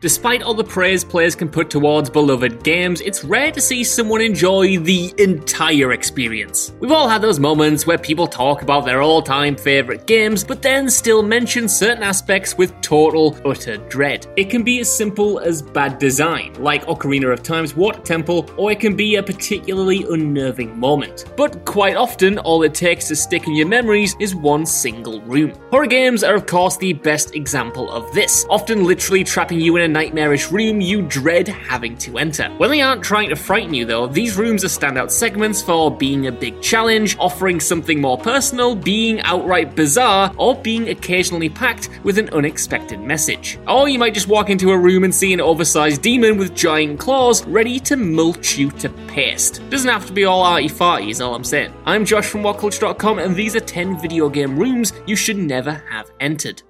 Despite all the praise players can put towards beloved games, it's rare to see someone enjoy the entire experience. We've all had those moments where people talk about their all time favourite games, but then still mention certain aspects with total, utter dread. It can be as simple as bad design, like Ocarina of Time's Water Temple, or it can be a particularly unnerving moment. But quite often, all it takes to stick in your memories is one single room. Horror games are, of course, the best example of this, often literally trapping you in a nightmarish room you dread having to enter. When they aren't trying to frighten you, though, these rooms are standout segments for being a big challenge, offering something more personal, being outright bizarre, or being occasionally packed with an unexpected message. Or you might just walk into a room and see an oversized demon with giant claws ready to mulch you to paste. Doesn't have to be all arty farty, is all I'm saying. I'm Josh from WhatCulture.com, and these are 10 video game rooms you should never have entered.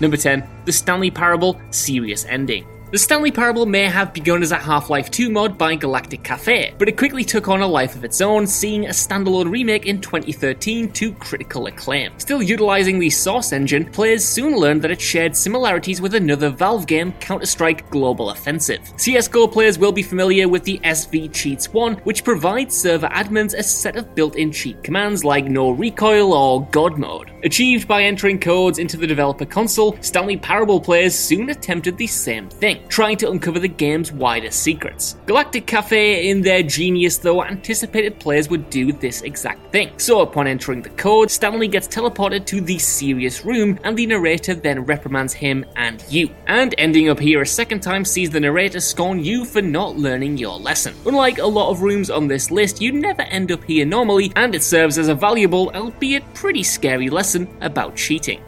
Number 10, The Stanley Parable Serious Ending. The Stanley Parable may have begun as a Half Life 2 mod by Galactic Cafe, but it quickly took on a life of its own, seeing a standalone remake in 2013 to critical acclaim. Still utilizing the Source engine, players soon learned that it shared similarities with another Valve game, Counter Strike Global Offensive. CSGO players will be familiar with the SV Cheats 1, which provides server admins a set of built in cheat commands like No Recoil or God Mode. Achieved by entering codes into the developer console, Stanley Parable players soon attempted the same thing, trying to uncover the game's wider secrets. Galactic Cafe, in their genius though, anticipated players would do this exact thing. So upon entering the code, Stanley gets teleported to the serious room, and the narrator then reprimands him and you. And ending up here a second time sees the narrator scorn you for not learning your lesson. Unlike a lot of rooms on this list, you never end up here normally, and it serves as a valuable, albeit pretty scary lesson about cheating.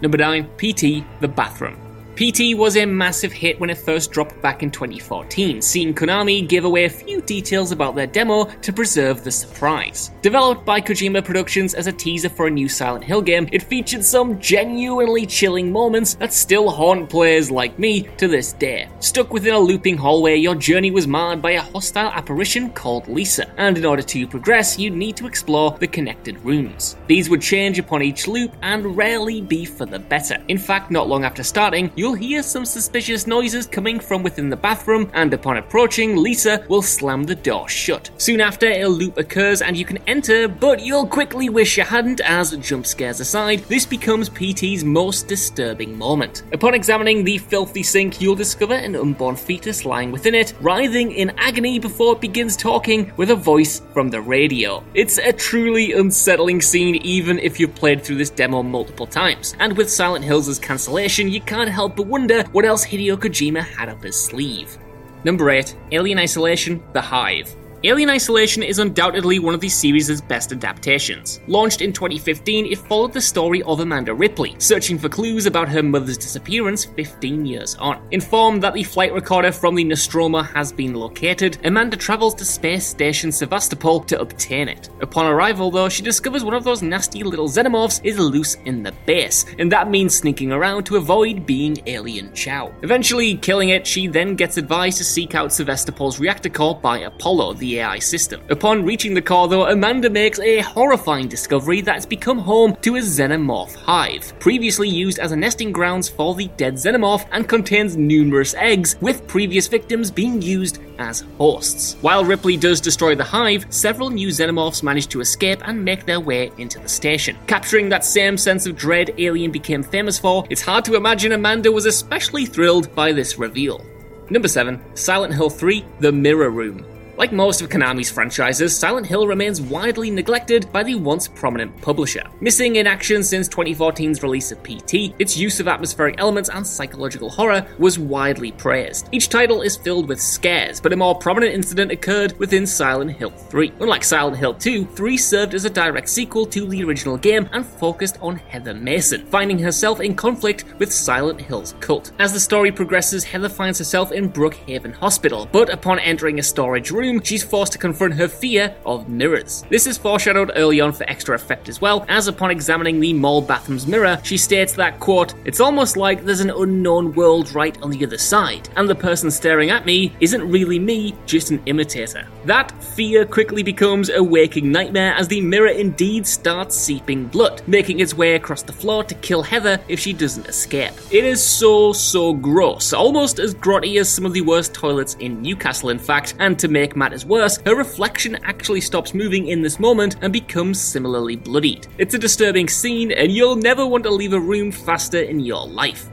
Number 9, PT The Bathroom. PT was a massive hit when it first dropped back in 2014, seeing Konami give away a few details about their demo to preserve the surprise. Developed by Kojima Productions as a teaser for a new Silent Hill game, it featured some genuinely chilling moments that still haunt players like me to this day. Stuck within a looping hallway, your journey was marred by a hostile apparition called Lisa, and in order to progress, you'd need to explore the connected rooms. These would change upon each loop and rarely be for the better. In fact, not long after starting, you'll hear some suspicious noises coming from within the bathroom, and upon approaching, Lisa will slam the door shut. Soon after, a loop occurs and you can enter, but you'll quickly wish you hadn't, as jump scares aside, this becomes PT's most disturbing moment. Upon examining the filthy sink, you'll discover an unborn fetus lying within it, writhing in agony before it begins talking with a voice from the radio. It's a truly unsettling scene, even if you've played through this demo multiple times. And with Silent Hills' cancellation, you can't help but wonder what else Hideo Kojima had up his sleeve. Number 8 Alien Isolation The Hive. Alien Isolation is undoubtedly one of the series' best adaptations. Launched in 2015, it followed the story of Amanda Ripley, searching for clues about her mother's disappearance 15 years on. Informed that the flight recorder from the Nostromo has been located, Amanda travels to Space Station Sevastopol to obtain it. Upon arrival, though, she discovers one of those nasty little xenomorphs is loose in the base, and that means sneaking around to avoid being alien chow. Eventually killing it, she then gets advised to seek out Sevastopol's reactor core by Apollo, the AI system. Upon reaching the core, though, Amanda makes a horrifying discovery that's become home to a xenomorph hive, previously used as a nesting grounds for the dead xenomorph and contains numerous eggs, with previous victims being used as hosts. While Ripley does destroy the hive, several new xenomorphs manage to escape and make their way into the station. Capturing that same sense of dread Alien became famous for, it's hard to imagine Amanda was especially thrilled by this reveal. Number 7, Silent Hill 3 The Mirror Room. Like most of Konami's franchises, Silent Hill remains widely neglected by the once prominent publisher. Missing in action since 2014's release of PT, its use of atmospheric elements and psychological horror was widely praised. Each title is filled with scares, but a more prominent incident occurred within Silent Hill 3. Unlike Silent Hill 2, 3 served as a direct sequel to the original game and focused on Heather Mason, finding herself in conflict with Silent Hill's cult. As the story progresses, Heather finds herself in Brookhaven Hospital, but upon entering a storage room, she's forced to confront her fear of mirrors. This is foreshadowed early on for extra effect as well, as upon examining the mall bathroom's mirror, she states that, quote, It's almost like there's an unknown world right on the other side, and the person staring at me isn't really me, just an imitator. That fear quickly becomes a waking nightmare as the mirror indeed starts seeping blood, making its way across the floor to kill Heather if she doesn't escape. It is so, so gross, almost as grotty as some of the worst toilets in Newcastle, in fact, and to make matters worse, her reflection actually stops moving in this moment and becomes similarly bloodied. It's a disturbing scene, and you'll never want to leave a room faster in your life.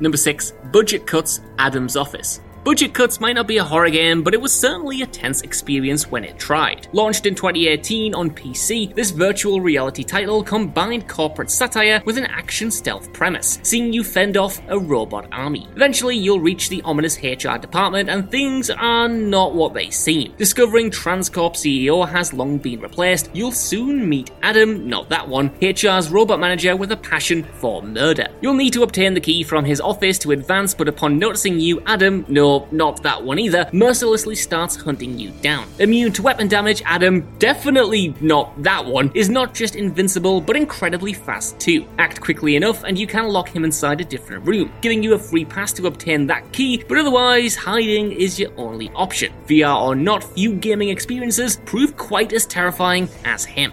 Number 6. Budget Cuts Adam's Office. Budget Cuts might not be a horror game, but it was certainly a tense experience when it tried. Launched in 2018 on PC, this virtual reality title combined corporate satire with an action stealth premise, seeing you fend off a robot army. Eventually, you'll reach the ominous HR department, and things are not what they seem. Discovering Transcorp CEO has long been replaced, you'll soon meet Adam, not that one, HR's robot manager with a passion for murder. You'll need to obtain the key from his office to advance, but upon noticing you, Adam, no not that one either, mercilessly starts hunting you down. Immune to weapon damage, Adam, definitely not that one, is not just invincible, but incredibly fast too. Act quickly enough, and you can lock him inside a different room, giving you a free pass to obtain that key, but otherwise, hiding is your only option. VR or not, few gaming experiences prove quite as terrifying as him.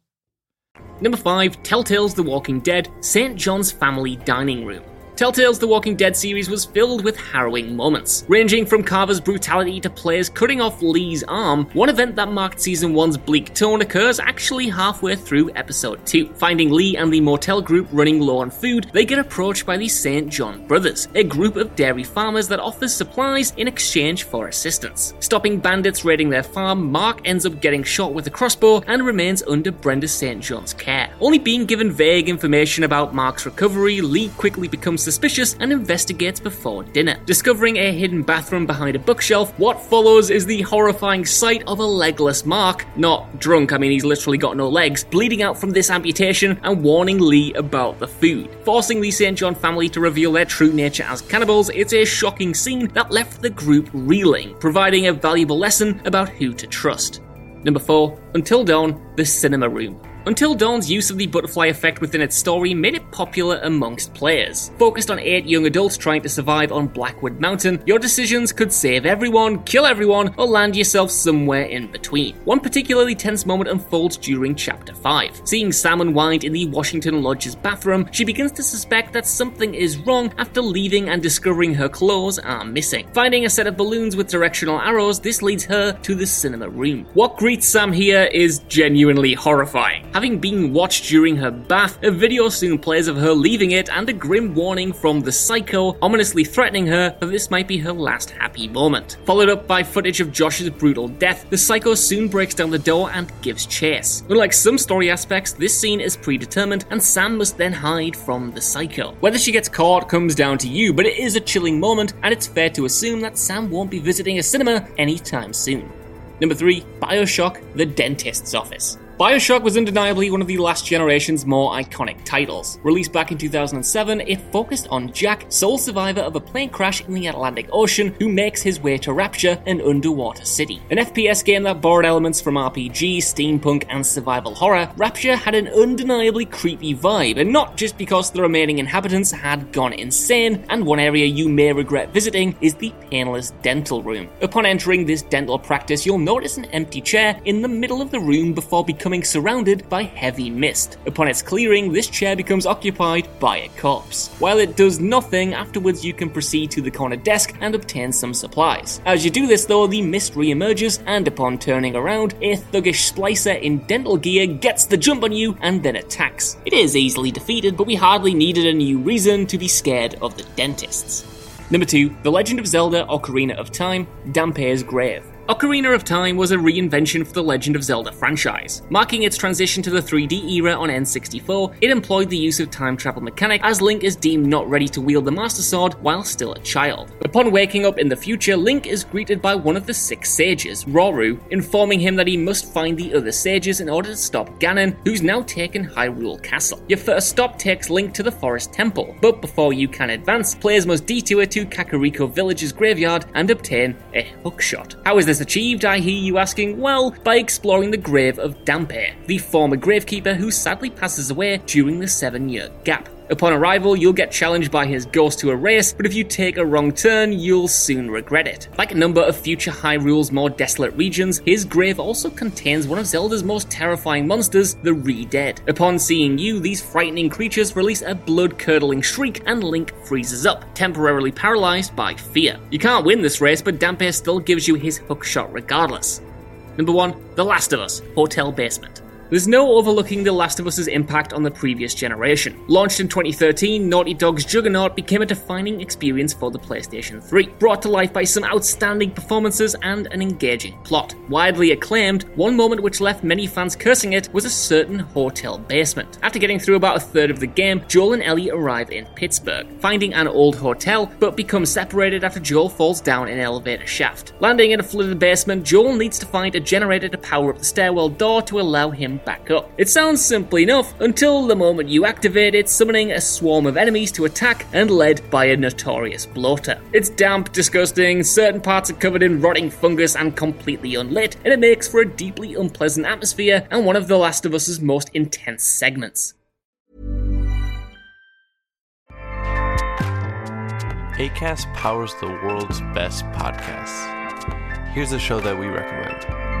Number 5 Telltale's The Walking Dead St. John's Family Dining Room. Telltale's The Walking Dead series was filled with harrowing moments, ranging from Carver's brutality to players cutting off Lee's arm. One event that marked season 1's bleak tone occurs actually halfway through episode 2. Finding Lee and the motel group running low on food, they get approached by the St. John brothers, a group of dairy farmers that offers supplies in exchange for assistance. Stopping bandits raiding their farm, Mark ends up getting shot with a crossbow and remains under Brenda St. John's care. Only being given vague information about Mark's recovery, Lee quickly becomes suspicious and investigates before dinner. Discovering a hidden bathroom behind a bookshelf, what follows is the horrifying sight of a legless Mark, not drunk, I mean, he's literally got no legs, bleeding out from this amputation and warning Lee about the food. Forcing the St. John family to reveal their true nature as cannibals, it's a shocking scene that left the group reeling, providing a valuable lesson about who to trust. Number 4. Until Dawn, The Cinema Room. Until Dawn's use of the butterfly effect within its story made it popular amongst players. Focused on eight young adults trying to survive on Blackwood Mountain, your decisions could save everyone, kill everyone, or land yourself somewhere in between. One particularly tense moment unfolds during Chapter 5. Seeing Sam unwind in the Washington Lodge's bathroom, she begins to suspect that something is wrong after leaving and discovering her clothes are missing. Finding a set of balloons with directional arrows, this leads her to the cinema room. What greets Sam here is genuinely horrifying. Having been watched during her bath, a video soon plays of her leaving it and a grim warning from the psycho, ominously threatening her that this might be her last happy moment. Followed up by footage of Josh's brutal death, the psycho soon breaks down the door and gives chase. Unlike some story aspects, this scene is predetermined and Sam must then hide from the psycho. Whether she gets caught comes down to you, but it is a chilling moment and it's fair to assume that Sam won't be visiting a cinema anytime soon. Number 3, Bioshock The Dentist's Office. Bioshock was undeniably one of the last generation's more iconic titles. Released back in 2007, it focused on Jack, sole survivor of a plane crash in the Atlantic Ocean, who makes his way to Rapture, an underwater city. An FPS game that borrowed elements from RPG, steampunk, and survival horror, Rapture had an undeniably creepy vibe, and not just because the remaining inhabitants had gone insane, and one area you may regret visiting is the painless dental room. Upon entering this dental practice, you'll notice an empty chair in the middle of the room before becoming becoming surrounded by heavy mist. Upon its clearing, this chair becomes occupied by a corpse. While it does nothing, afterwards you can proceed to the corner desk and obtain some supplies. As you do this though, the mist re-emerges, and upon turning around, a thuggish splicer in dental gear gets the jump on you and then attacks. It is easily defeated, but we hardly needed a new reason to be scared of the dentists. Number 2, The Legend of Zelda Ocarina of Time, Dampé's Grave. Ocarina of Time was a reinvention for the Legend of Zelda franchise. Marking its transition to the 3D era on N64, it employed the use of time travel mechanic as Link is deemed not ready to wield the Master Sword while still a child. Upon waking up in the future, Link is greeted by one of the six sages, Rauru, informing him that he must find the other sages in order to stop Ganon, who's now taken Hyrule Castle. Your first stop takes Link to the Forest Temple, but before you can advance, players must detour to Kakariko Village's graveyard and obtain a hookshot. How is this achieved, I hear you asking? Well, by exploring the grave of Dampé, the former gravekeeper who sadly passes away during the seven year gap. Upon arrival, you'll get challenged by his ghost to a race, but if you take a wrong turn, you'll soon regret it. Like a number of future Hyrule's more desolate regions, his grave also contains one of Zelda's most terrifying monsters, the Re-Dead. Upon seeing you, these frightening creatures release a blood-curdling shriek and Link freezes up, temporarily paralyzed by fear. You can't win this race, but Dampé still gives you his hookshot regardless. Number 1, The Last of Us, Hotel Basement. There's no overlooking The Last of Us's impact on the previous generation. Launched in 2013, Naughty Dog's Juggernaut became a defining experience for the PlayStation 3, brought to life by some outstanding performances and an engaging plot. Widely acclaimed, one moment which left many fans cursing it was a certain hotel basement. After getting through about a third of the game, Joel and Ellie arrive in Pittsburgh, finding an old hotel, but become separated after Joel falls down an elevator shaft. Landing in a flooded basement, Joel needs to find a generator to power up the stairwell door to allow him back up. It sounds simple enough until the moment you activate it, summoning a swarm of enemies to attack and led by a notorious bloater. It's damp, disgusting, certain parts are covered in rotting fungus and completely unlit, and it makes for a deeply unpleasant atmosphere and one of The Last of Us's most intense segments. ACAST powers the world's best podcasts. Here's a show that we recommend.